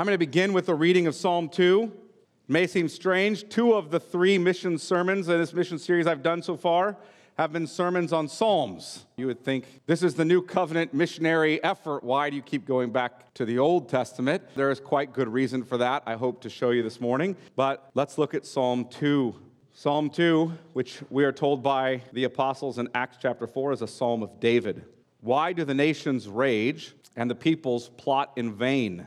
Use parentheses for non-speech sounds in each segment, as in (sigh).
I'm going to begin with a reading of Psalm 2. It may seem strange. Two of the three mission sermons in this mission series I've done so far have been sermons on Psalms. You would think this is the new covenant missionary effort. Why do you keep going back to the Old Testament? There is quite good reason for that, I hope to show you this morning. But let's look at Psalm 2. Psalm 2, which we are told by the apostles in Acts chapter 4, is a psalm of David. Why do the nations rage and the peoples plot in vain?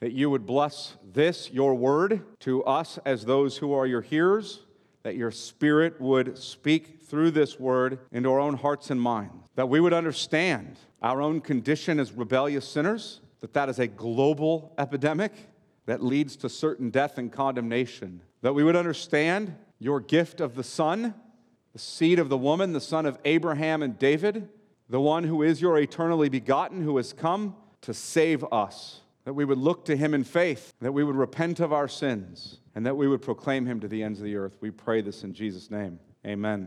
that you would bless this, your word, to us as those who are your hearers, that your spirit would speak through this word into our own hearts and minds, that we would understand our own condition as rebellious sinners, that that is a global epidemic that leads to certain death and condemnation, that we would understand your gift of the Son, the seed of the woman, the son of Abraham and David, the one who is your eternally begotten, who has come to save us that we would look to him in faith, that we would repent of our sins, and that we would proclaim him to the ends of the earth. We pray this in Jesus' name. Amen.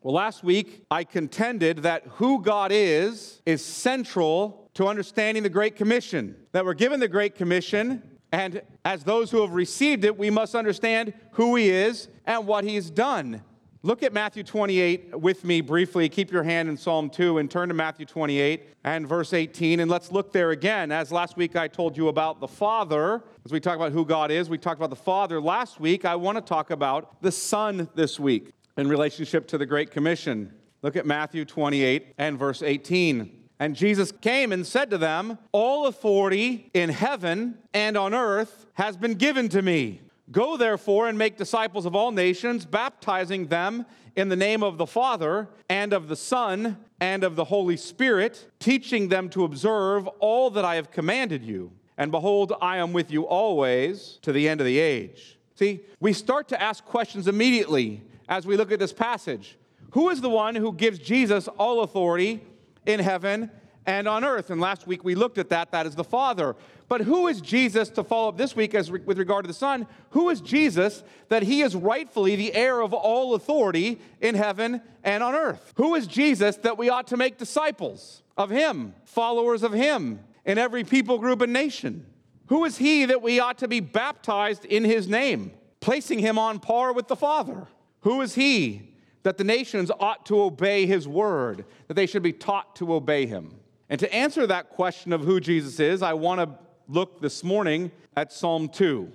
Well, last week I contended that who God is is central to understanding the Great Commission. That we're given the Great Commission, and as those who have received it, we must understand who He is and what He's done. Look at Matthew 28 with me briefly. Keep your hand in Psalm 2 and turn to Matthew 28 and verse 18. And let's look there again. As last week I told you about the Father, as we talk about who God is, we talked about the Father last week. I want to talk about the Son this week in relationship to the Great Commission. Look at Matthew 28 and verse 18. And Jesus came and said to them, All authority in heaven and on earth has been given to me. Go therefore and make disciples of all nations, baptizing them in the name of the Father and of the Son and of the Holy Spirit, teaching them to observe all that I have commanded you. And behold, I am with you always to the end of the age. See, we start to ask questions immediately as we look at this passage. Who is the one who gives Jesus all authority in heaven and on earth. And last week we looked at that. That is the Father. But who is Jesus, to follow up this week as re- with regard to the Son, who is Jesus that he is rightfully the heir of all authority in heaven and on earth? Who is Jesus that we ought to make disciples of him, followers of him in every people, group, and nation? Who is he that we ought to be baptized in his name, placing him on par with the Father? Who is he that the nations ought to obey his word, that they should be taught to obey him? And to answer that question of who Jesus is, I want to look this morning at Psalm 2.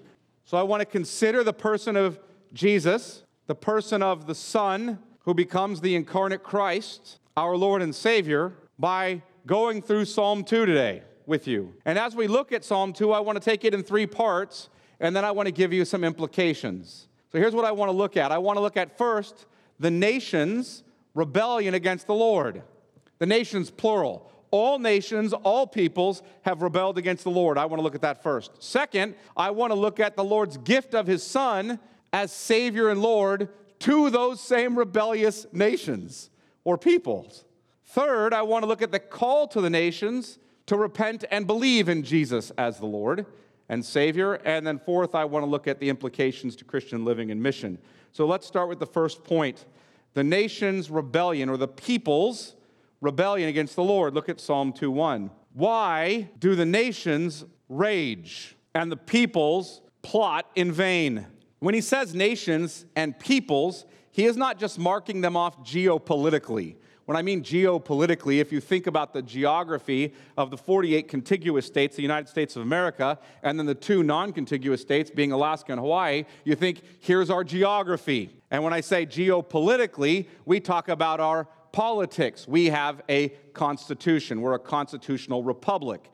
So I want to consider the person of Jesus, the person of the Son who becomes the incarnate Christ, our Lord and Savior, by going through Psalm 2 today with you. And as we look at Psalm 2, I want to take it in three parts, and then I want to give you some implications. So here's what I want to look at I want to look at first the nation's rebellion against the Lord. The nations, plural all nations, all peoples have rebelled against the Lord. I want to look at that first. Second, I want to look at the Lord's gift of his Son as Savior and Lord to those same rebellious nations or peoples. Third, I want to look at the call to the nations to repent and believe in Jesus as the Lord and Savior. And then fourth, I want to look at the implications to Christian living and mission. So let's start with the first point the nation's rebellion or the people's rebellion against the Lord. Look at Psalm 2:1. Why do the nations rage and the peoples plot in vain? When he says nations and peoples, he is not just marking them off geopolitically. When I mean geopolitically, if you think about the geography of the 48 contiguous states, the United States of America, and then the two non contiguous states being Alaska and Hawaii, you think, here's our geography. And when I say geopolitically, we talk about our politics. We have a constitution, we're a constitutional republic.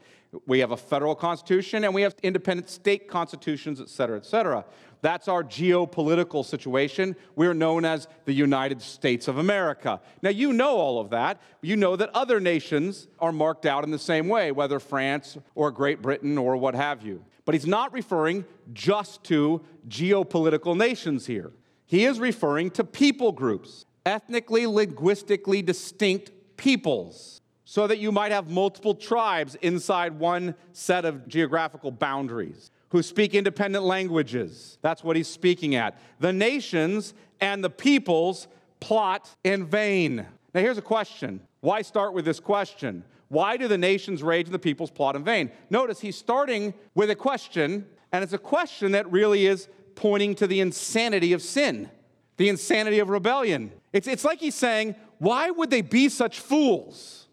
We have a federal constitution and we have independent state constitutions, et cetera, et cetera. That's our geopolitical situation. We're known as the United States of America. Now, you know all of that. You know that other nations are marked out in the same way, whether France or Great Britain or what have you. But he's not referring just to geopolitical nations here. He is referring to people groups, ethnically, linguistically distinct peoples so that you might have multiple tribes inside one set of geographical boundaries who speak independent languages. That's what he's speaking at. The nations and the peoples plot in vain. Now, here's a question. Why start with this question? Why do the nations rage and the peoples plot in vain? Notice he's starting with a question, and it's a question that really is pointing to the insanity of sin, the insanity of rebellion. It's, it's like he's saying, Why would they be such fools?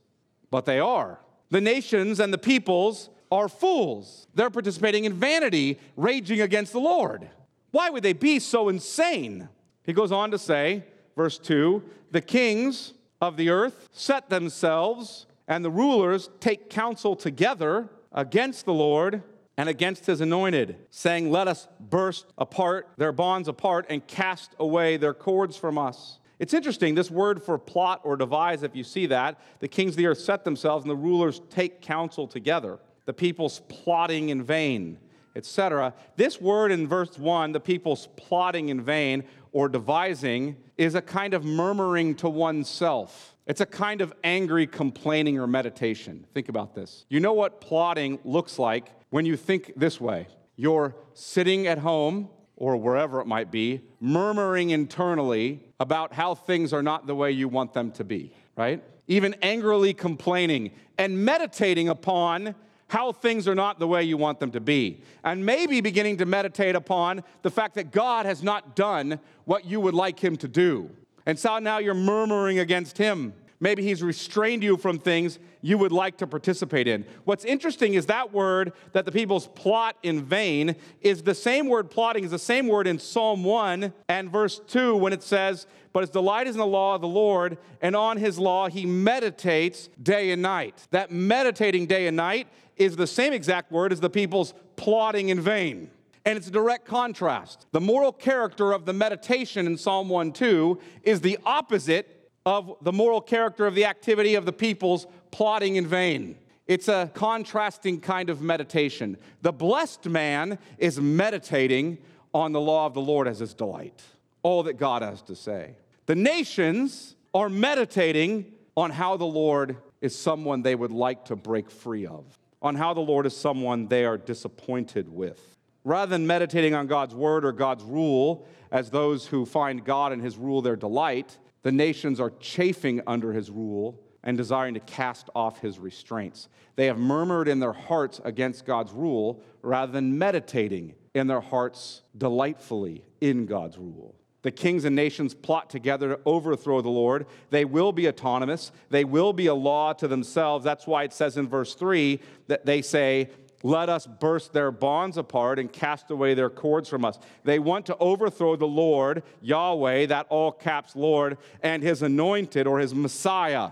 but they are. The nations and the peoples are fools. They're participating in vanity, raging against the Lord. Why would they be so insane? He goes on to say, verse 2 the kings of the earth set themselves, and the rulers take counsel together against the Lord and against his anointed, saying, Let us burst apart their bonds apart and cast away their cords from us. It's interesting, this word for plot or devise, if you see that, the kings of the earth set themselves and the rulers take counsel together. The people's plotting in vain, etc. This word in verse 1, the people's plotting in vain or devising, is a kind of murmuring to oneself. It's a kind of angry complaining or meditation. Think about this. You know what plotting looks like when you think this way. You're sitting at home or wherever it might be, murmuring internally about how things are not the way you want them to be, right? Even angrily complaining and meditating upon how things are not the way you want them to be. And maybe beginning to meditate upon the fact that God has not done what you would like Him to do. And so now you're murmuring against Him. Maybe He's restrained you from things you would like to participate in. What's interesting is that word that the people's plot in vain is the same word plotting is the same word in Psalm 1 and verse 2 when it says, But his delight is in the law of the Lord, and on his law he meditates day and night. That meditating day and night is the same exact word as the people's plotting in vain. And it's a direct contrast. The moral character of the meditation in Psalm 1 2 is the opposite of the moral character of the activity of the people's plotting in vain. It's a contrasting kind of meditation. The blessed man is meditating on the law of the Lord as his delight, all that God has to say. The nations are meditating on how the Lord is someone they would like to break free of, on how the Lord is someone they are disappointed with. Rather than meditating on God's word or God's rule as those who find God and his rule their delight, the nations are chafing under his rule and desiring to cast off his restraints. They have murmured in their hearts against God's rule rather than meditating in their hearts delightfully in God's rule. The kings and nations plot together to overthrow the Lord. They will be autonomous. They will be a law to themselves. That's why it says in verse 3 that they say, let us burst their bonds apart and cast away their cords from us. They want to overthrow the Lord, Yahweh, that all caps Lord, and his anointed or his Messiah.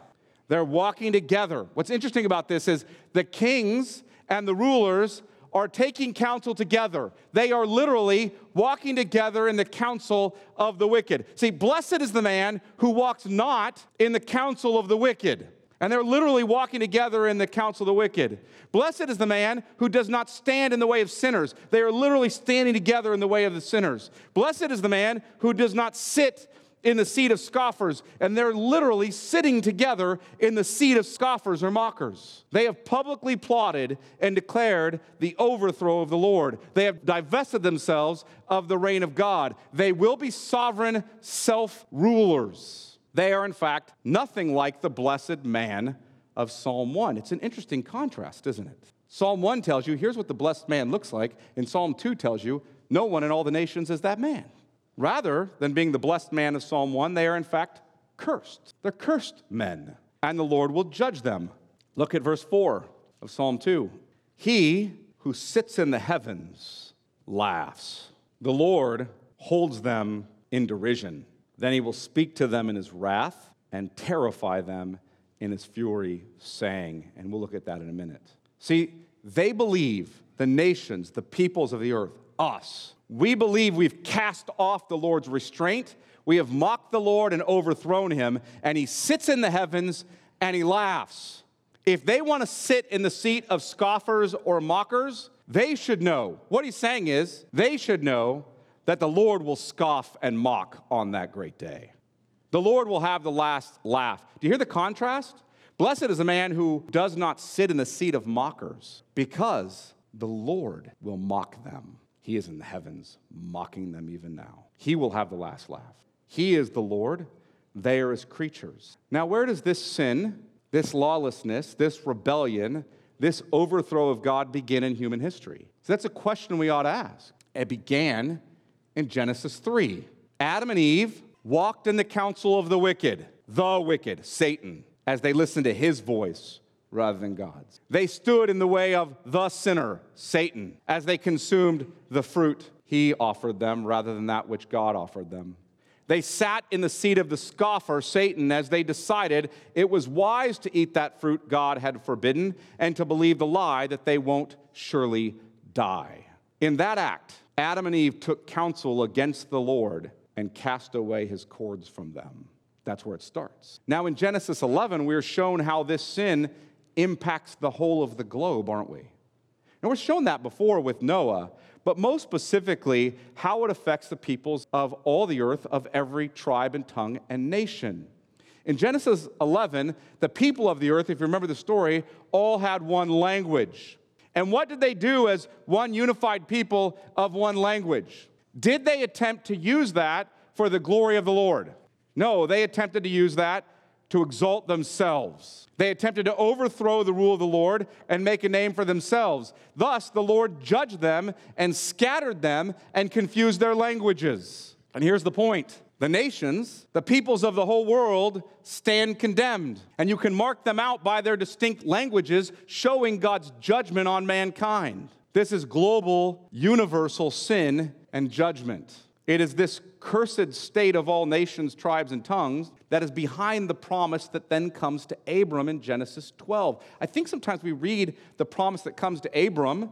They're walking together. What's interesting about this is the kings and the rulers are taking counsel together. They are literally walking together in the counsel of the wicked. See, blessed is the man who walks not in the counsel of the wicked and they're literally walking together in the counsel of the wicked. Blessed is the man who does not stand in the way of sinners. They are literally standing together in the way of the sinners. Blessed is the man who does not sit in the seat of scoffers, and they're literally sitting together in the seat of scoffers or mockers. They have publicly plotted and declared the overthrow of the Lord. They have divested themselves of the reign of God. They will be sovereign self rulers. They are, in fact, nothing like the blessed man of Psalm 1. It's an interesting contrast, isn't it? Psalm 1 tells you, here's what the blessed man looks like, and Psalm 2 tells you, no one in all the nations is that man. Rather than being the blessed man of Psalm 1, they are, in fact, cursed. They're cursed men, and the Lord will judge them. Look at verse 4 of Psalm 2. He who sits in the heavens laughs. The Lord holds them in derision. Then he will speak to them in his wrath and terrify them in his fury, saying, and we'll look at that in a minute. See, they believe, the nations, the peoples of the earth, us, we believe we've cast off the Lord's restraint. We have mocked the Lord and overthrown him, and he sits in the heavens and he laughs. If they want to sit in the seat of scoffers or mockers, they should know. What he's saying is, they should know that the Lord will scoff and mock on that great day. The Lord will have the last laugh. Do you hear the contrast? Blessed is a man who does not sit in the seat of mockers, because the Lord will mock them. He is in the heavens, mocking them even now. He will have the last laugh. He is the Lord, they are his creatures. Now, where does this sin, this lawlessness, this rebellion, this overthrow of God begin in human history? So that's a question we ought to ask. It began in Genesis 3. Adam and Eve walked in the counsel of the wicked, the wicked, Satan, as they listened to his voice rather than God's. They stood in the way of the sinner, Satan, as they consumed the fruit he offered them rather than that which God offered them. They sat in the seat of the scoffer, Satan, as they decided it was wise to eat that fruit God had forbidden and to believe the lie that they won't surely die. In that act, Adam and Eve took counsel against the Lord and cast away his cords from them. That's where it starts. Now, in Genesis 11, we're shown how this sin impacts the whole of the globe, aren't we? And we're shown that before with Noah, but most specifically, how it affects the peoples of all the earth, of every tribe and tongue and nation. In Genesis 11, the people of the earth, if you remember the story, all had one language. And what did they do as one unified people of one language? Did they attempt to use that for the glory of the Lord? No, they attempted to use that to exalt themselves. They attempted to overthrow the rule of the Lord and make a name for themselves. Thus, the Lord judged them and scattered them and confused their languages. And here's the point the nations, the peoples of the whole world, stand condemned. And you can mark them out by their distinct languages, showing God's judgment on mankind. This is global, universal sin and judgment. It is this cursed state of all nations, tribes, and tongues that is behind the promise that then comes to Abram in Genesis 12. I think sometimes we read the promise that comes to Abram,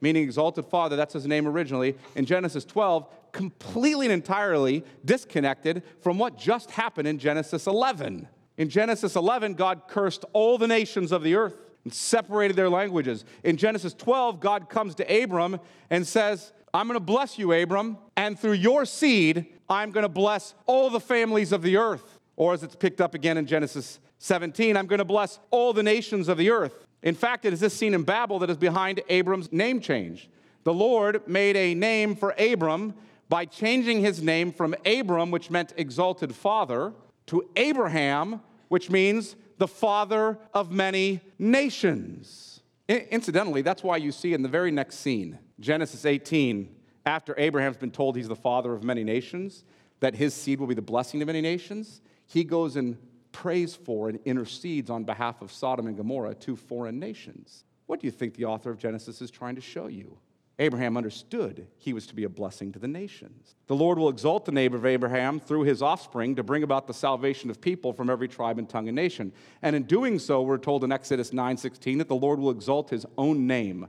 meaning exalted father, that's his name originally, in Genesis 12, completely and entirely disconnected from what just happened in Genesis 11. In Genesis 11, God cursed all the nations of the earth and separated their languages. In Genesis 12, God comes to Abram and says, I'm going to bless you, Abram, and through your seed, I'm going to bless all the families of the earth. Or as it's picked up again in Genesis 17, I'm going to bless all the nations of the earth. In fact, it is this scene in Babel that is behind Abram's name change. The Lord made a name for Abram by changing his name from Abram, which meant exalted father, to Abraham, which means the father of many nations. Incidentally, that's why you see in the very next scene Genesis 18, after Abraham's been told he's the father of many nations, that his seed will be the blessing of many nations, he goes and prays for and intercedes on behalf of Sodom and Gomorrah, two foreign nations. What do you think the author of Genesis is trying to show you? Abraham understood he was to be a blessing to the nations. The Lord will exalt the name of Abraham through his offspring to bring about the salvation of people from every tribe and tongue and nation. And in doing so, we're told in Exodus 9:16 that the Lord will exalt his own name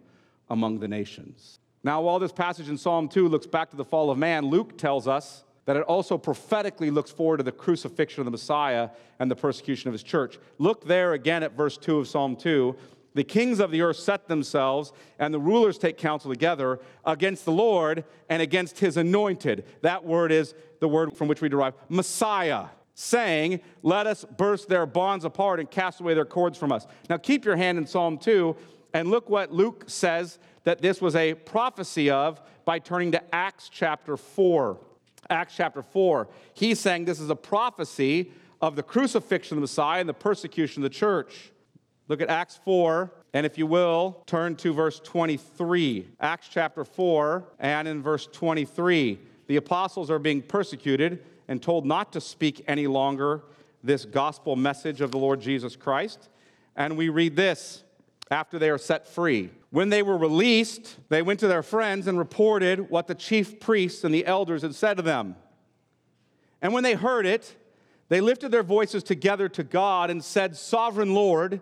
among the nations. Now, while this passage in Psalm 2 looks back to the fall of man, Luke tells us that it also prophetically looks forward to the crucifixion of the Messiah and the persecution of his church. Look there again at verse 2 of Psalm 2. The kings of the earth set themselves, and the rulers take counsel together against the Lord and against his anointed. That word is the word from which we derive Messiah, saying, Let us burst their bonds apart and cast away their cords from us. Now keep your hand in Psalm 2 and look what Luke says that this was a prophecy of by turning to Acts chapter 4. Acts chapter 4. He's saying this is a prophecy of the crucifixion of the Messiah and the persecution of the church. Look at Acts 4, and if you will, turn to verse 23. Acts chapter 4, and in verse 23, the apostles are being persecuted and told not to speak any longer this gospel message of the Lord Jesus Christ. And we read this after they are set free. When they were released, they went to their friends and reported what the chief priests and the elders had said to them. And when they heard it, they lifted their voices together to God and said, Sovereign Lord,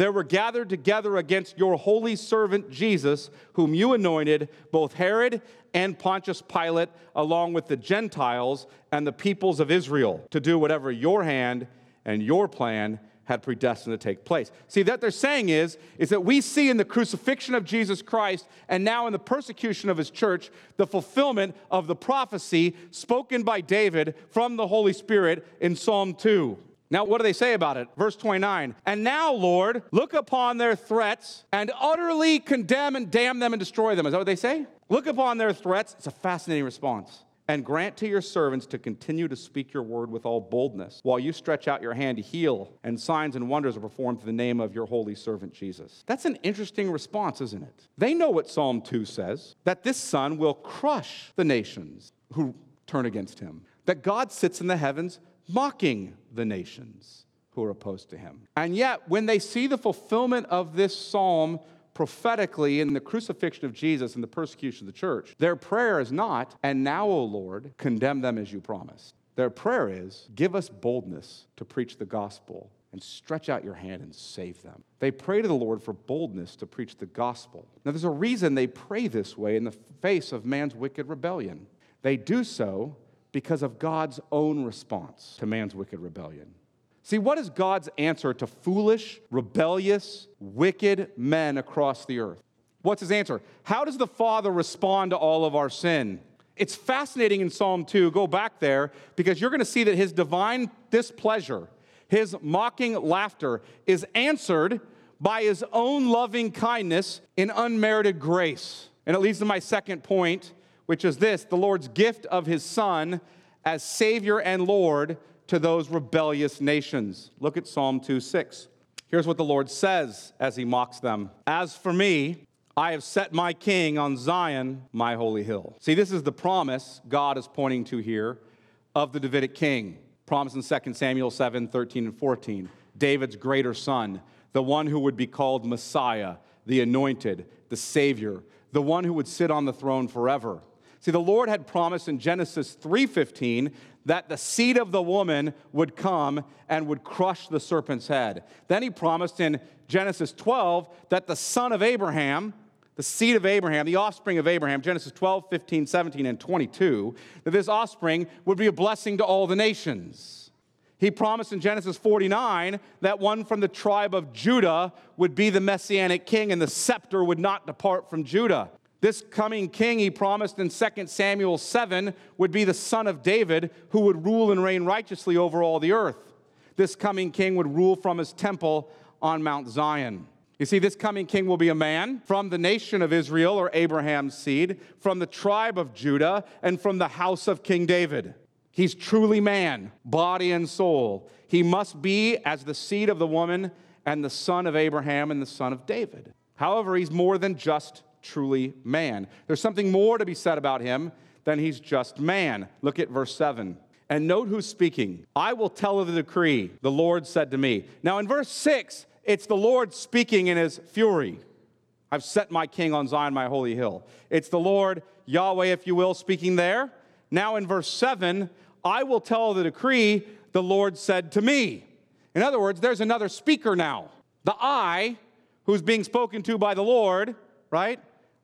there were gathered together against your holy servant Jesus, whom you anointed, both Herod and Pontius Pilate, along with the Gentiles and the peoples of Israel, to do whatever your hand and your plan had predestined to take place. See, that they're saying is, is that we see in the crucifixion of Jesus Christ and now in the persecution of his church the fulfillment of the prophecy spoken by David from the Holy Spirit in Psalm 2. Now, what do they say about it? Verse 29 And now, Lord, look upon their threats and utterly condemn and damn them and destroy them. Is that what they say? Look upon their threats. It's a fascinating response. And grant to your servants to continue to speak your word with all boldness, while you stretch out your hand to heal, and signs and wonders are performed through the name of your holy servant Jesus. That's an interesting response, isn't it? They know what Psalm 2 says that this son will crush the nations who turn against him, that God sits in the heavens mocking the nations who are opposed to him. And yet, when they see the fulfillment of this psalm prophetically in the crucifixion of Jesus and the persecution of the church, their prayer is not, and now, O Lord, condemn them as you promised. Their prayer is, give us boldness to preach the gospel and stretch out your hand and save them. They pray to the Lord for boldness to preach the gospel. Now, there's a reason they pray this way in the face of man's wicked rebellion. They do so because of God's own response to man's wicked rebellion. See, what is God's answer to foolish, rebellious, wicked men across the earth? What's his answer? How does the Father respond to all of our sin? It's fascinating in Psalm 2. Go back there because you're going to see that his divine displeasure, his mocking laughter, is answered by his own loving kindness in unmerited grace. And it leads to my second point which is this the Lord's gift of his Son as Savior and Lord to those rebellious nations. Look at Psalm 2 6. Here's what the Lord says as he mocks them As for me, I have set my king on Zion, my holy hill. See, this is the promise God is pointing to here of the Davidic king. Promise in 2 Samuel 7 13 and 14. David's greater son, the one who would be called Messiah, the anointed, the Savior, the one who would sit on the throne forever. See, the Lord had promised in Genesis 3:15 that the seed of the woman would come and would crush the serpent's head. Then he promised in Genesis 12 that the son of Abraham, the seed of Abraham, the offspring of Abraham, Genesis 12, 15, 17, and 22, that this offspring would be a blessing to all the nations. He promised in Genesis 49 that one from the tribe of Judah would be the messianic king and the scepter would not depart from Judah. This coming king, he promised in 2 Samuel 7, would be the son of David who would rule and reign righteously over all the earth. This coming king would rule from his temple on Mount Zion. You see, this coming king will be a man from the nation of Israel or Abraham's seed, from the tribe of Judah, and from the house of King David. He's truly man, body and soul. He must be as the seed of the woman and the son of Abraham and the son of David. However, he's more than just truly man. There's something more to be said about him than he's just man. Look at verse 7. And note who's speaking. I will tell of the decree, the Lord said to me. Now, in verse 6, it's the Lord speaking in his fury. I've set my king on Zion, my holy hill. It's the Lord, Yahweh, if you will, speaking there. Now, in verse 7, I will tell the decree, the Lord said to me. In other words, there's another speaker now. The I, who's being spoken to by the Lord, right?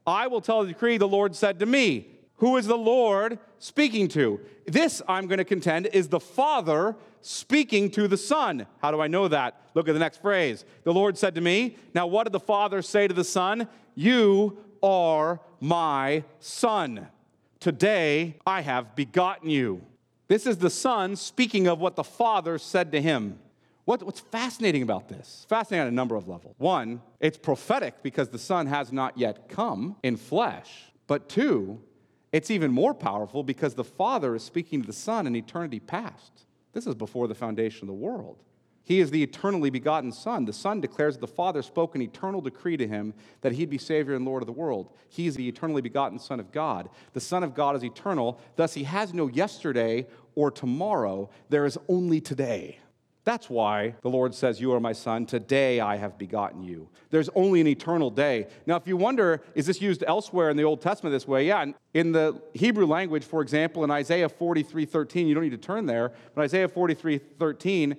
I will tell the decree the Lord said to me. Who is the Lord speaking to? This, I'm going to contend, is the Father speaking to the Son. How do I know that? Look at the next phrase. The Lord said to me, Now, what did the Father say to the Son? You are my Son. Today I have begotten you. This is the Son speaking of what the Father said to him. What, what's fascinating about this? Fascinating on a number of levels. One, it's prophetic because the Son has not yet come in flesh. But two, It's even more powerful because the Father is speaking to the Son in eternity past. This is before the foundation of the world. He is the eternally begotten Son. The Son declares that the Father spoke an eternal decree to him that he'd be Savior and Lord of the world. He is the eternally begotten Son of God. The Son of God is eternal, thus, he has no yesterday or tomorrow. There is only today. That's why the Lord says, You are my son, today I have begotten you. There's only an eternal day. Now, if you wonder, is this used elsewhere in the Old Testament this way? Yeah, in the Hebrew language, for example, in Isaiah 43 13, you don't need to turn there, but Isaiah 43 13,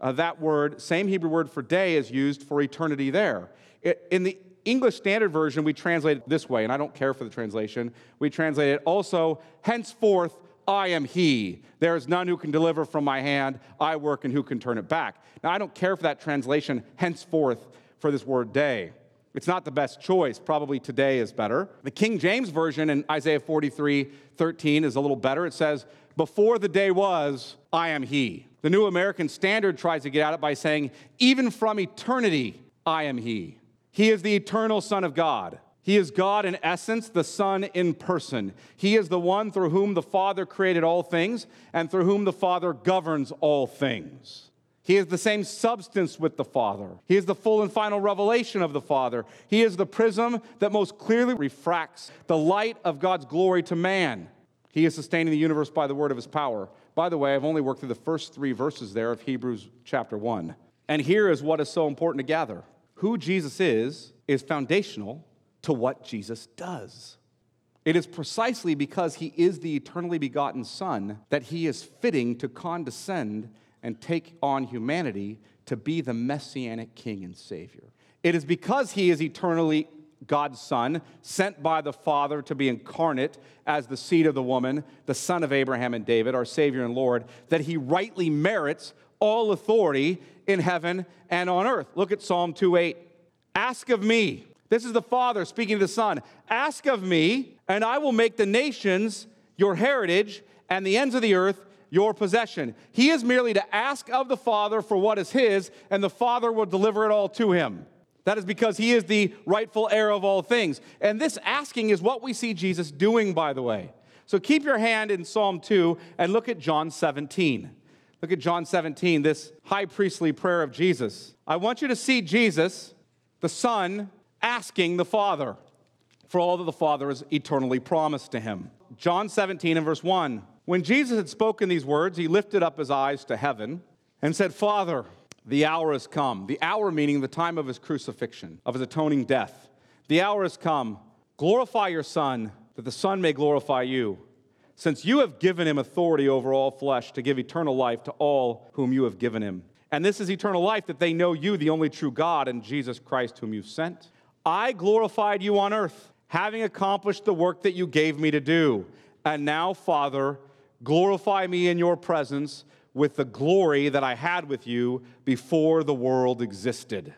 uh, that word, same Hebrew word for day, is used for eternity there. It, in the English Standard Version, we translate it this way, and I don't care for the translation. We translate it also, henceforth I am he. There is none who can deliver from my hand. I work, and who can turn it back? Now, I don't care for that translation, henceforth, for this word day. It's not the best choice. Probably today is better. The King James Version in Isaiah 43 13 is a little better. It says, Before the day was, I am he. The New American Standard tries to get at it by saying, Even from eternity, I am he. He is the eternal Son of God. He is God in essence, the Son in person. He is the one through whom the Father created all things and through whom the Father governs all things. He is the same substance with the Father. He is the full and final revelation of the Father. He is the prism that most clearly refracts the light of God's glory to man. He is sustaining the universe by the word of his power. By the way, I've only worked through the first three verses there of Hebrews chapter 1. And here is what is so important to gather who Jesus is, is foundational to what Jesus does. It is precisely because he is the eternally begotten Son that he is fitting to condescend and take on humanity to be the messianic king and savior. It is because he is eternally God's Son, sent by the Father to be incarnate as the seed of the woman, the son of Abraham and David, our Savior and Lord, that he rightly merits all authority in heaven and on earth. Look at Psalm 2 8. Ask of me, this is the Father speaking to the Son. Ask of me, and I will make the nations your heritage and the ends of the earth your possession. He is merely to ask of the Father for what is his, and the Father will deliver it all to him. That is because he is the rightful heir of all things. And this asking is what we see Jesus doing, by the way. So keep your hand in Psalm 2 and look at John 17. Look at John 17, this high priestly prayer of Jesus. I want you to see Jesus, the Son, asking the Father for all that the Father has eternally promised to him. John 17 and verse 1. When Jesus had spoken these words, he lifted up his eyes to heaven and said, Father, the hour has come. The hour meaning the time of his crucifixion, of his atoning death. The hour has come. Glorify your Son, that the Son may glorify you, since you have given him authority over all flesh to give eternal life to all whom you have given him. And this is eternal life, that they know you, the only true God, and Jesus Christ, whom you sent. I glorified you on earth, having accomplished the work that you gave me to do. And now, Father, glorify me in your presence with the glory that I had with you before the world existed.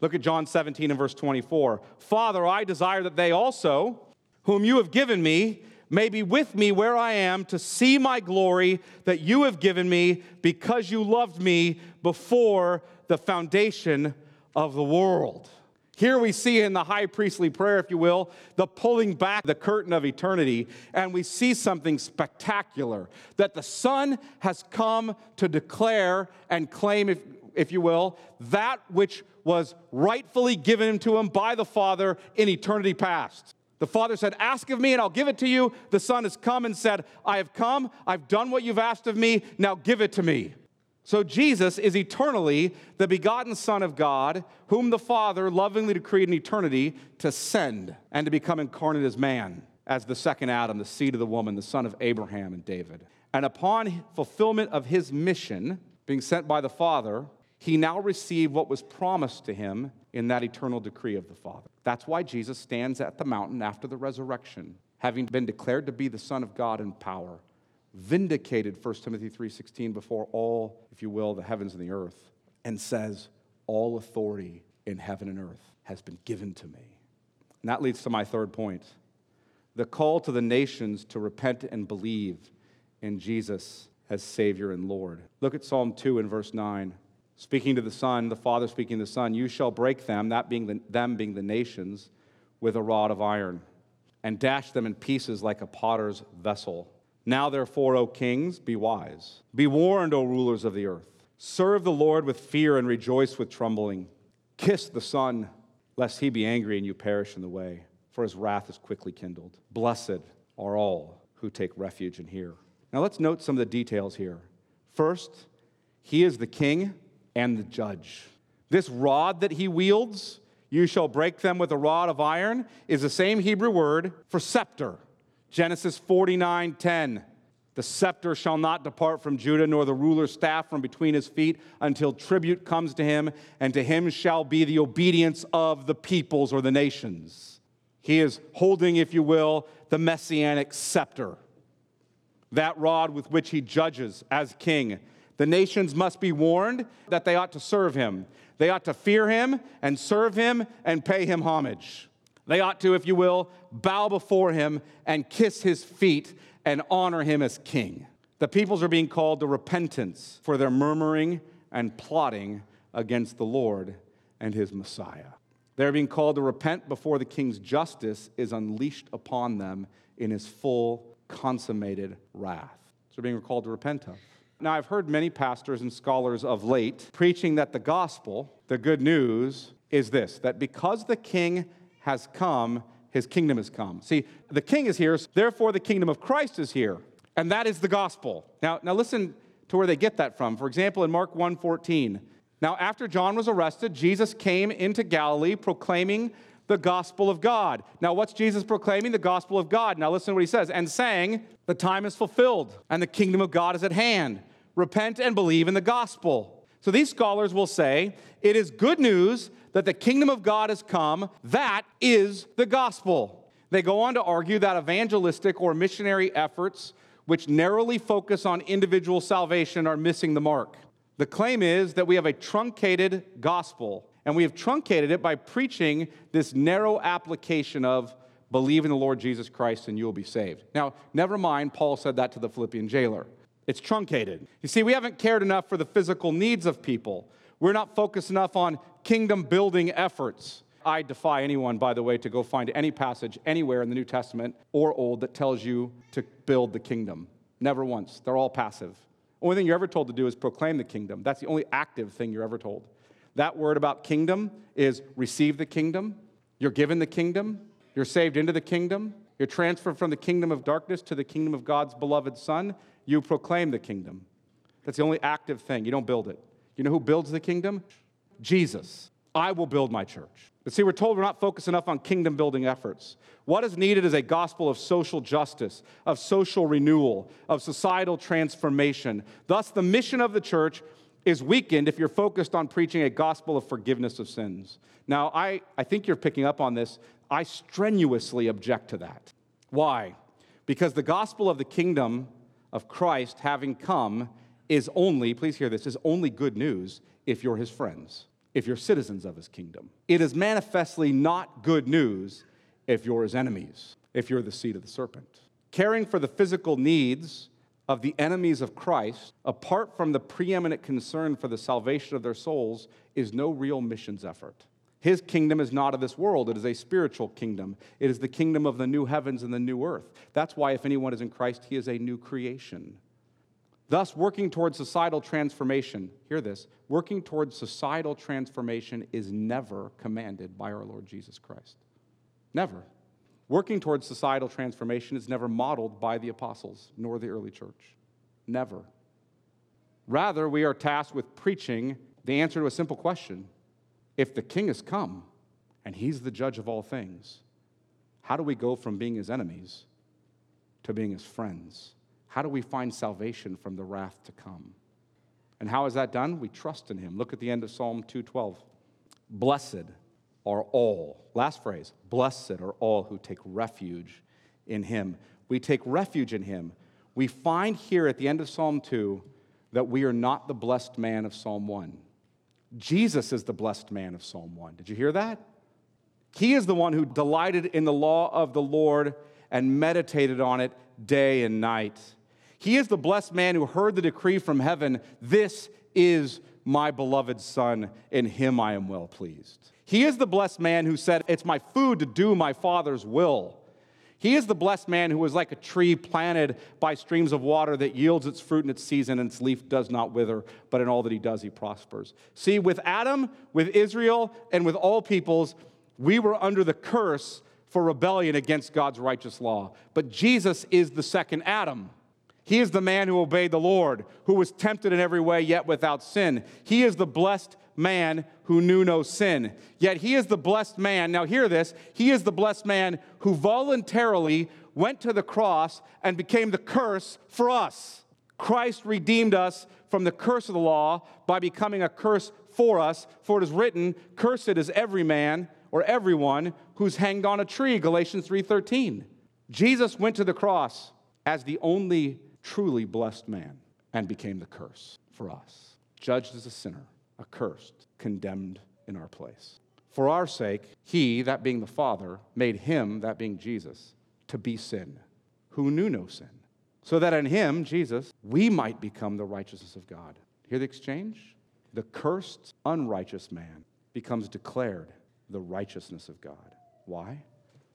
Look at John 17 and verse 24. Father, I desire that they also, whom you have given me, may be with me where I am to see my glory that you have given me because you loved me before the foundation of the world. Here we see in the high priestly prayer, if you will, the pulling back the curtain of eternity, and we see something spectacular that the Son has come to declare and claim, if, if you will, that which was rightfully given to him by the Father in eternity past. The Father said, Ask of me and I'll give it to you. The Son has come and said, I have come, I've done what you've asked of me, now give it to me. So Jesus is eternally the begotten Son of God, whom the Father lovingly decreed in eternity to send and to become incarnate as man, as the second Adam, the seed of the woman, the son of Abraham and David. And upon fulfillment of his mission, being sent by the Father, he now received what was promised to him in that eternal decree of the Father. That's why Jesus stands at the mountain after the resurrection, having been declared to be the Son of God in power vindicated 1 Timothy 3:16 before all, if you will, the heavens and the earth and says, "All authority in heaven and earth has been given to me." And that leads to my third point. The call to the nations to repent and believe in Jesus as Savior and Lord. Look at Psalm 2 and verse 9. Speaking to the Son, the Father speaking to the Son, you shall break them, that being the, them being the nations, with a rod of iron. and dash them in pieces like a potter's vessel. Now, therefore, O kings, be wise. Be warned, O rulers of the earth. Serve the Lord with fear and rejoice with trembling. Kiss the Son, lest he be angry and you perish in the way, for his wrath is quickly kindled. Blessed are all who take refuge in here. Now, let's note some of the details here. First, he is the king and the judge. This rod that he wields, you shall break them with a rod of iron, is the same Hebrew word for scepter. Genesis 49 10. The scepter shall not depart from Judah, nor the ruler's staff from between his feet, until tribute comes to him, and to him shall be the obedience of the peoples or the nations. He is holding, if you will, the messianic scepter, that rod with which he judges as king. The nations must be warned that they ought to serve him. They ought to fear him and serve him and pay him homage. They ought to, if you will, bow before him and kiss his feet and honor him as king. The peoples are being called to repentance for their murmuring and plotting against the Lord and his Messiah. They're being called to repent before the king's justice is unleashed upon them in his full, consummated wrath. So they're being called to repent of. Now, I've heard many pastors and scholars of late preaching that the gospel, the good news, is this that because the king has come, his kingdom has come. See, the king is here, therefore the kingdom of Christ is here. And that is the gospel. Now, now listen to where they get that from. For example, in Mark 1:14. Now, after John was arrested, Jesus came into Galilee proclaiming the gospel of God. Now, what's Jesus proclaiming? The gospel of God. Now, listen to what he says and saying, The time is fulfilled and the kingdom of God is at hand. Repent and believe in the gospel. So, these scholars will say it is good news that the kingdom of God has come. That is the gospel. They go on to argue that evangelistic or missionary efforts, which narrowly focus on individual salvation, are missing the mark. The claim is that we have a truncated gospel, and we have truncated it by preaching this narrow application of believe in the Lord Jesus Christ and you will be saved. Now, never mind, Paul said that to the Philippian jailer. It's truncated. You see, we haven't cared enough for the physical needs of people. We're not focused enough on kingdom building efforts. I defy anyone, by the way, to go find any passage anywhere in the New Testament or Old that tells you to build the kingdom. Never once. They're all passive. Only thing you're ever told to do is proclaim the kingdom. That's the only active thing you're ever told. That word about kingdom is receive the kingdom. You're given the kingdom. You're saved into the kingdom. You're transferred from the kingdom of darkness to the kingdom of God's beloved Son. You proclaim the kingdom. That's the only active thing. You don't build it. You know who builds the kingdom? Jesus. I will build my church. But see, we're told we're not focused enough on kingdom building efforts. What is needed is a gospel of social justice, of social renewal, of societal transformation. Thus, the mission of the church is weakened if you're focused on preaching a gospel of forgiveness of sins. Now, I, I think you're picking up on this. I strenuously object to that. Why? Because the gospel of the kingdom of Christ having come is only, please hear this, is only good news if you're his friends, if you're citizens of his kingdom. It is manifestly not good news if you're his enemies, if you're the seed of the serpent. Caring for the physical needs of the enemies of Christ, apart from the preeminent concern for the salvation of their souls, is no real missions effort. His kingdom is not of this world. It is a spiritual kingdom. It is the kingdom of the new heavens and the new earth. That's why, if anyone is in Christ, he is a new creation. Thus, working towards societal transformation, hear this, working towards societal transformation is never commanded by our Lord Jesus Christ. Never. Working towards societal transformation is never modeled by the apostles nor the early church. Never. Rather, we are tasked with preaching the answer to a simple question If the king has come and he's the judge of all things, how do we go from being his enemies to being his friends? How do we find salvation from the wrath to come? And how is that done? We trust in him. Look at the end of Psalm 212. Blessed are all, last phrase, blessed are all who take refuge in him. We take refuge in him. We find here at the end of Psalm 2 that we are not the blessed man of Psalm 1. Jesus is the blessed man of Psalm 1. Did you hear that? He is the one who delighted in the law of the Lord and meditated on it day and night. He is the blessed man who heard the decree from heaven This is my beloved Son, in him I am well pleased. He is the blessed man who said, It's my food to do my Father's will. He is the blessed man who is like a tree planted by streams of water that yields its fruit in its season and its leaf does not wither, but in all that he does, he prospers. See, with Adam, with Israel, and with all peoples, we were under the curse for rebellion against God's righteous law. But Jesus is the second Adam. He is the man who obeyed the Lord, who was tempted in every way, yet without sin. He is the blessed man who knew no sin. Yet he is the blessed man. Now, hear this. He is the blessed man who voluntarily went to the cross and became the curse for us. Christ redeemed us from the curse of the law by becoming a curse for us. For it is written, Cursed is every man or everyone who's hanged on a tree, Galatians 3:13. Jesus went to the cross as the only truly blessed man and became the curse for us, judged as a sinner, accursed, condemned in our place. For our sake, he, that being the Father, made him, that being Jesus, to be sin, who knew no sin, so that in him, Jesus, we might become the righteousness of God. Hear the exchange? The cursed, unrighteous man becomes declared the righteousness of God. Why?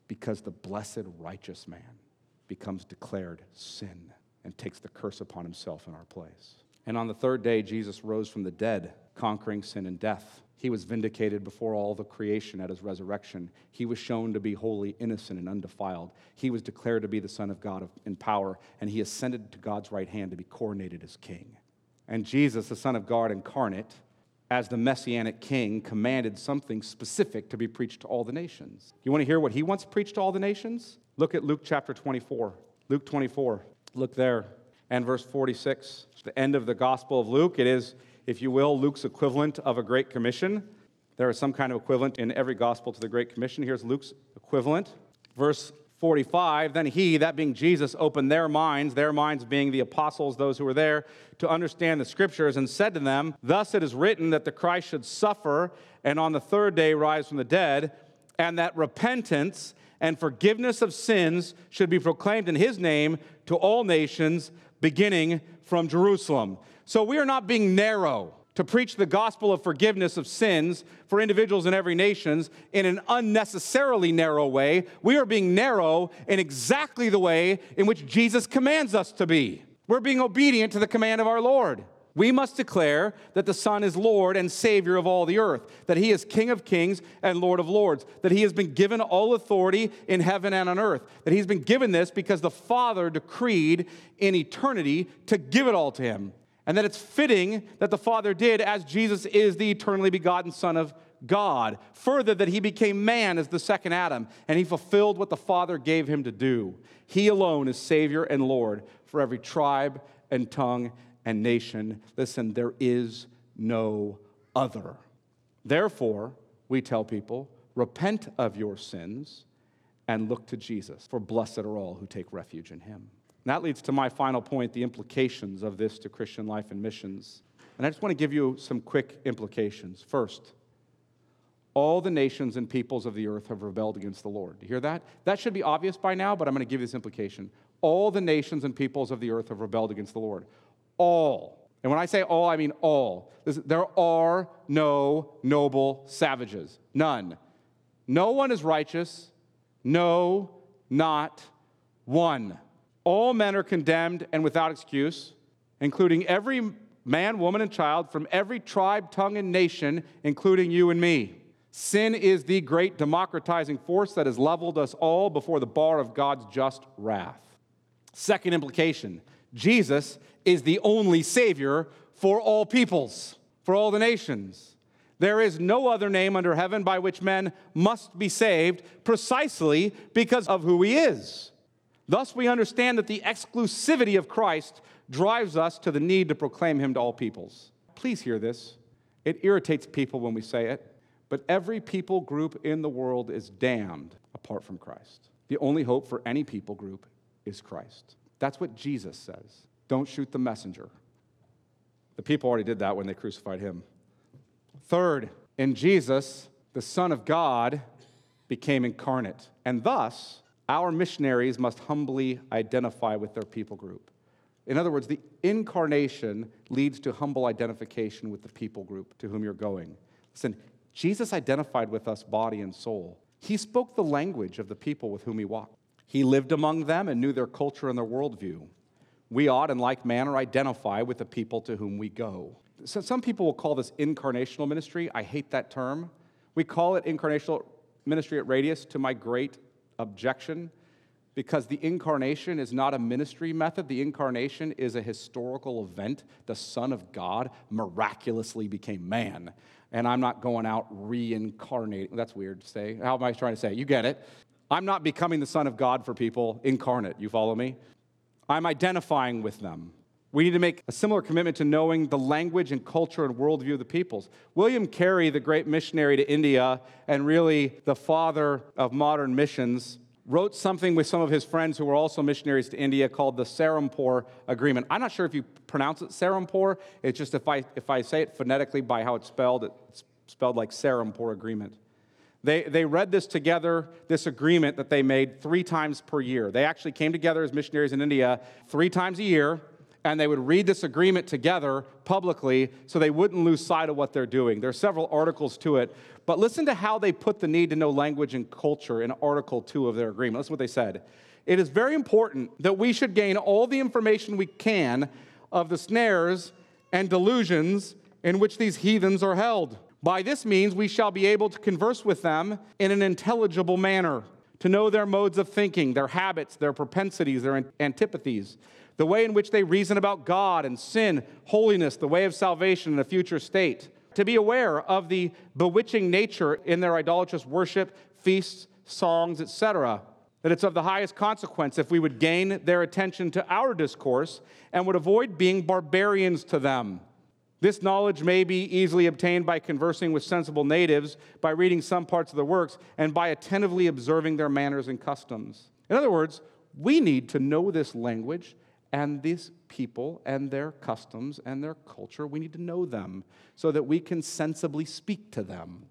Because the blessed righteous man becomes declared sin and takes the curse upon himself in our place. And on the third day, Jesus rose from the dead, conquering sin and death. He was vindicated before all the creation at his resurrection. He was shown to be wholly innocent and undefiled. He was declared to be the Son of God in power, and he ascended to God's right hand to be coronated as king. And Jesus, the Son of God incarnate, as the messianic king, commanded something specific to be preached to all the nations. You want to hear what he wants preached to all the nations? Look at Luke chapter 24. Luke 24. Look there. And verse 46. The end of the Gospel of Luke. It is, if you will, Luke's equivalent of a Great Commission. There is some kind of equivalent in every gospel to the Great Commission. Here's Luke's equivalent. Verse 45, then he, that being Jesus, opened their minds, their minds being the apostles, those who were there, to understand the scriptures, and said to them, Thus it is written that the Christ should suffer and on the third day rise from the dead, and that repentance and forgiveness of sins should be proclaimed in his name to all nations, beginning from Jerusalem. So we are not being narrow to preach the gospel of forgiveness of sins for individuals in every nations in an unnecessarily narrow way. We are being narrow in exactly the way in which Jesus commands us to be. We're being obedient to the command of our Lord. We must declare that the Son is Lord and Savior of all the earth, that He is King of kings and Lord of lords, that He has been given all authority in heaven and on earth, that He's been given this because the Father decreed in eternity to give it all to Him and that it's fitting that the Father did as Jesus is the eternally begotten Son of God. Further, that he became man as the second Adam, and he fulfilled what the Father gave him to do. He alone is Savior and Lord for every tribe and tongue and nation. Listen, there is no other. Therefore, we tell people repent of your sins and look to Jesus, for blessed are all who take refuge in him. And that leads to my final point the implications of this to Christian life and missions. And I just want to give you some quick implications. First, all the nations and peoples of the earth have rebelled against the Lord. You hear that? That should be obvious by now, but I'm going to give you this implication. All the nations and peoples of the earth have rebelled against the Lord. All. And when I say all, I mean all. There are no noble savages. None. No one is righteous. No, not one. All men are condemned and without excuse, including every man, woman, and child from every tribe, tongue, and nation, including you and me. Sin is the great democratizing force that has leveled us all before the bar of God's just wrath. Second implication Jesus is the only Savior for all peoples, for all the nations. There is no other name under heaven by which men must be saved precisely because of who He is. Thus, we understand that the exclusivity of Christ drives us to the need to proclaim him to all peoples. Please hear this. It irritates people when we say it, but every people group in the world is damned apart from Christ. The only hope for any people group is Christ. That's what Jesus says. Don't shoot the messenger. The people already did that when they crucified him. Third, in Jesus, the Son of God became incarnate, and thus our missionaries must humbly identify with their people group. In other words, the incarnation leads to humble identification with the people group to whom you're going. Listen, Jesus identified with us body and soul. He spoke the language of the people with whom he walked. He lived among them and knew their culture and their worldview. We ought, in like manner, identify with the people to whom we go. So some people will call this incarnational ministry. I hate that term. We call it incarnational ministry at Radius to my great objection because the incarnation is not a ministry method. The incarnation is a historical event. The Son of God miraculously became man. And I'm not going out reincarnating. That's weird to say. How am I trying to say? You get it. I'm not becoming the Son of God for people incarnate. You follow me? I'm identifying with them. We need to make a similar commitment to knowing the language and culture and worldview of the peoples. William Carey, the great missionary to India and really the father of modern missions, wrote something with some of his friends who were also missionaries to India called the Serampore Agreement. I'm not sure if you pronounce it Serampore. It's just if I, if I say it phonetically by how it's spelled, it's spelled like Serampore Agreement. They, they read this together, this agreement that they made three times per year. They actually came together as missionaries in India three times a year and they would read this agreement together publicly so they wouldn't lose sight of what they're doing. There are several articles to it, but listen to how they put the need to know language and culture in Article 2 of their agreement. To what they said. It is very important that we should gain all the information we can of the snares and delusions in which these heathens are held. By this means, we shall be able to converse with them in an intelligible manner, to know their modes of thinking, their habits, their propensities, their antipathies the way in which they reason about God and sin, holiness, the way of salvation, and a future state. To be aware of the bewitching nature in their idolatrous worship, feasts, songs, etc. That it's of the highest consequence if we would gain their attention to our discourse and would avoid being barbarians to them. This knowledge may be easily obtained by conversing with sensible natives, by reading some parts of the works, and by attentively observing their manners and customs. In other words, we need to know this language and these people and their customs and their culture. We need to know them so that we can sensibly speak to them,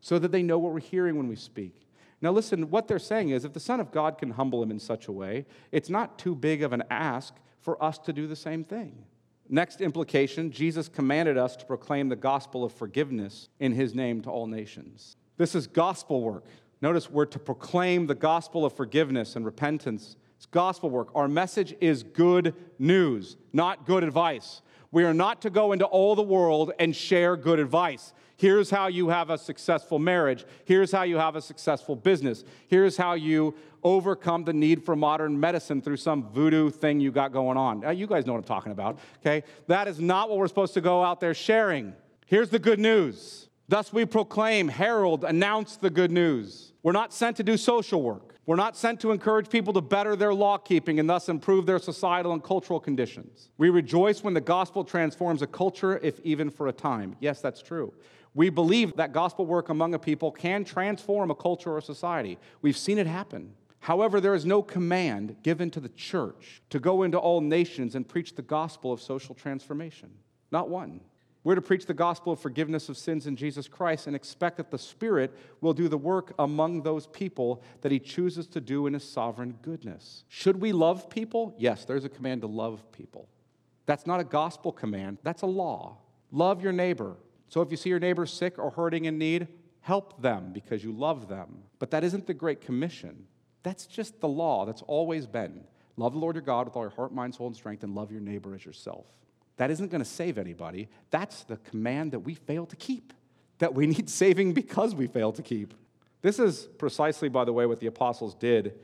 so that they know what we're hearing when we speak. Now, listen, what they're saying is if the Son of God can humble him in such a way, it's not too big of an ask for us to do the same thing. Next implication Jesus commanded us to proclaim the gospel of forgiveness in his name to all nations. This is gospel work. Notice we're to proclaim the gospel of forgiveness and repentance it's gospel work. Our message is good news, not good advice. We are not to go into all the world and share good advice. Here's how you have a successful marriage. Here's how you have a successful business. Here's how you overcome the need for modern medicine through some voodoo thing you got going on. You guys know what I'm talking about, okay? That is not what we're supposed to go out there sharing. Here's the good news. Thus, we proclaim, herald, announce the good news. We're not sent to do social work. We're not sent to encourage people to better their law keeping and thus improve their societal and cultural conditions. We rejoice when the gospel transforms a culture, if even for a time. Yes, that's true. We believe that gospel work among a people can transform a culture or society. We've seen it happen. However, there is no command given to the church to go into all nations and preach the gospel of social transformation. Not one. We're to preach the gospel of forgiveness of sins in Jesus Christ and expect that the Spirit will do the work among those people that He chooses to do in His sovereign goodness. Should we love people? Yes, there's a command to love people. That's not a gospel command, that's a law. Love your neighbor. So if you see your neighbor sick or hurting in need, help them because you love them. But that isn't the Great Commission. That's just the law that's always been. Love the Lord your God with all your heart, mind, soul, and strength, and love your neighbor as yourself. That isn't going to save anybody. That's the command that we fail to keep, that we (laughs) need saving because we fail to keep. This is precisely, by the way, what the apostles did,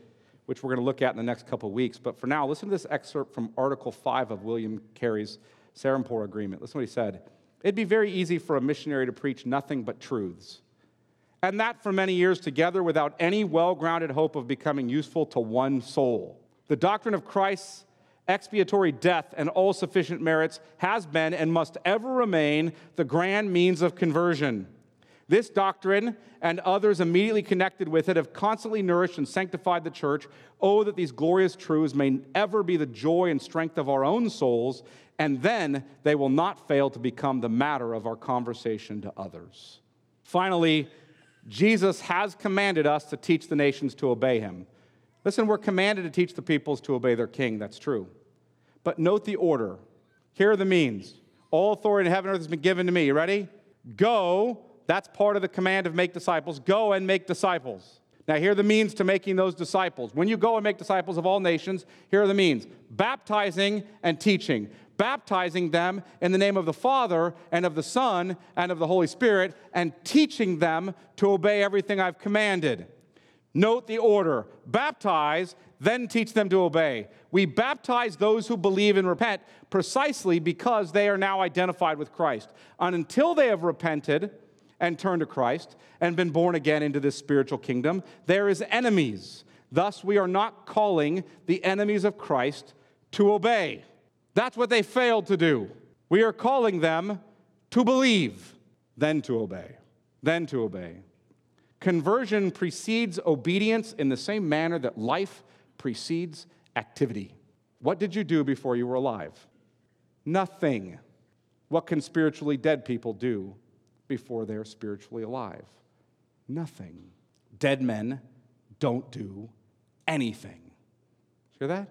which we're going to look at in the next couple of weeks. But for now, listen to this excerpt from Article 5 of William Carey's Serampore Agreement. Listen to what he said. It'd be very easy for a missionary to preach nothing but truths. And that for many years together without any well grounded hope of becoming useful to one soul. The doctrine of Christ's expiatory death and all sufficient merits has been and must ever remain the grand means of conversion. This doctrine and others immediately connected with it have constantly nourished and sanctified the church. Oh, that these glorious truths may ever be the joy and strength of our own souls, and then they will not fail to become the matter of our conversation to others. Finally, Jesus has commanded us to teach the nations to obey him. Listen, we're commanded to teach the peoples to obey their king. That's true. But note the order. Here are the means. All authority in heaven and earth has been given to me. You ready? Go. That's part of the command of make disciples. Go and make disciples. Now, here are the means to making those disciples. When you go and make disciples of all nations, here are the means baptizing and teaching. Baptizing them in the name of the Father and of the Son and of the Holy Spirit, and teaching them to obey everything I've commanded. Note the order baptize, then teach them to obey. We baptize those who believe and repent precisely because they are now identified with Christ. And until they have repented, and turned to Christ and been born again into this spiritual kingdom, there is enemies. Thus, we are not calling the enemies of Christ to obey. That's what they failed to do. We are calling them to believe, then to obey, then to obey. Conversion precedes obedience in the same manner that life precedes activity. What did you do before you were alive? Nothing. What can spiritually dead people do before they're spiritually alive? Nothing. Dead men don't do anything. Hear that?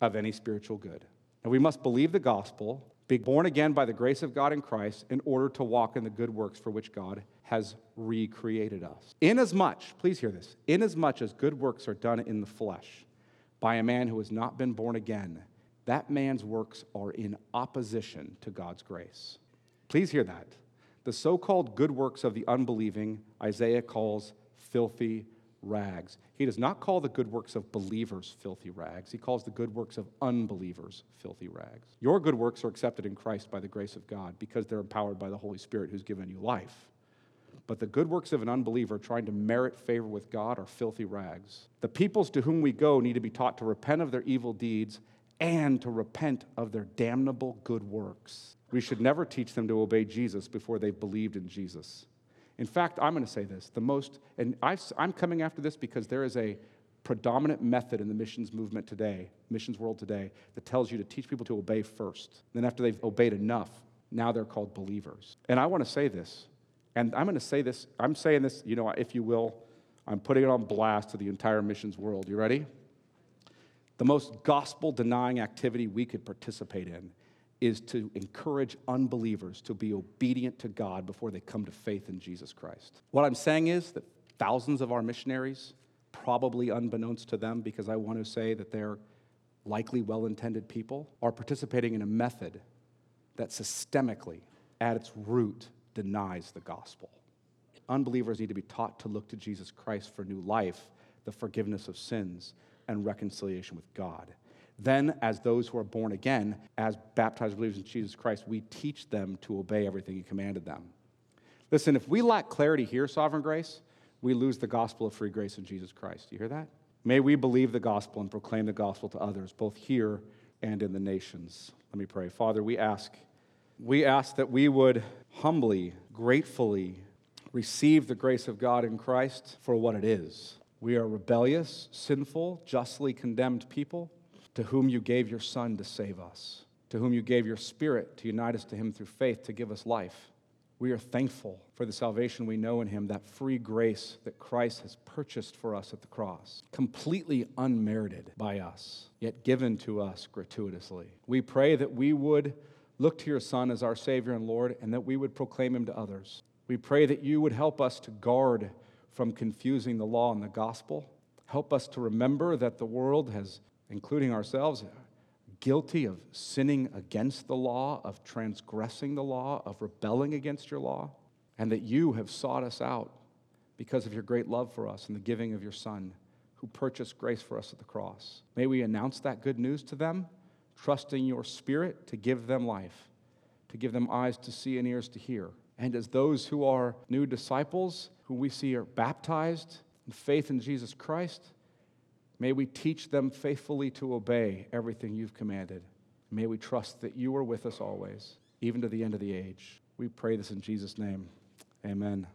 Of any spiritual good. And we must believe the gospel, be born again by the grace of God in Christ, in order to walk in the good works for which God has recreated us. Inasmuch, please hear this, inasmuch as good works are done in the flesh by a man who has not been born again, that man's works are in opposition to God's grace. Please hear that. The so called good works of the unbelieving, Isaiah calls filthy rags. He does not call the good works of believers filthy rags. He calls the good works of unbelievers filthy rags. Your good works are accepted in Christ by the grace of God because they're empowered by the Holy Spirit who's given you life. But the good works of an unbeliever trying to merit favor with God are filthy rags. The peoples to whom we go need to be taught to repent of their evil deeds and to repent of their damnable good works. We should never teach them to obey Jesus before they've believed in Jesus. In fact, I'm going to say this the most, and i am coming after this because there is a predominant method in the missions movement today, missions world today, that tells you to teach people to obey first. Then, after they've obeyed enough, now they're called believers. And I want to say this, and I'm going to say this, I'm saying this, you know, if you will, I'm putting it on blast to the entire missions world. You ready? The most gospel denying activity we could participate in is to encourage unbelievers to be obedient to God before they come to faith in Jesus Christ. What I'm saying is that thousands of our missionaries, probably unbeknownst to them, because I want to say that they're likely well intended people, are participating in a method that systemically, at its root, denies the gospel. Unbelievers need to be taught to look to Jesus Christ for new life, the forgiveness of sins, and reconciliation with God. Then, as those who are born again, as baptized believers in Jesus Christ, we teach them to obey everything He commanded them. Listen, if we lack clarity here, sovereign grace, we lose the gospel of free grace in Jesus Christ. Do You hear that? May we believe the gospel and proclaim the gospel to others, both here and in the nations. Let me pray. Father, we ask, we ask that we would humbly, gratefully receive the grace of God in Christ for what it is. We are rebellious, sinful, justly condemned people to whom you gave your Son to save us, to whom you gave your Spirit to unite us to Him through faith to give us life. We are thankful for the salvation we know in Him, that free grace that Christ has purchased for us at the cross, completely unmerited by us, yet given to us gratuitously. We pray that we would look to your Son as our Savior and Lord, and that we would proclaim Him to others. We pray that you would help us to guard from confusing the law and the gospel. Help us to remember that the world has including ourselves, guilty of sinning against the law, of transgressing the law, of rebelling against your law, and that you have sought us out because of your great love for us and the giving of your Son, who purchased grace for us at the cross. May we announce that good news to them, trusting your Spirit to give them life, to give them eyes to see and ears to hear. And as those who are new disciples, who we see are baptized in faith in Jesus Christ, May we teach them faithfully to obey everything you've commanded. May we trust that you are with us always, even to the end of the age. We pray this in Jesus' name. Amen.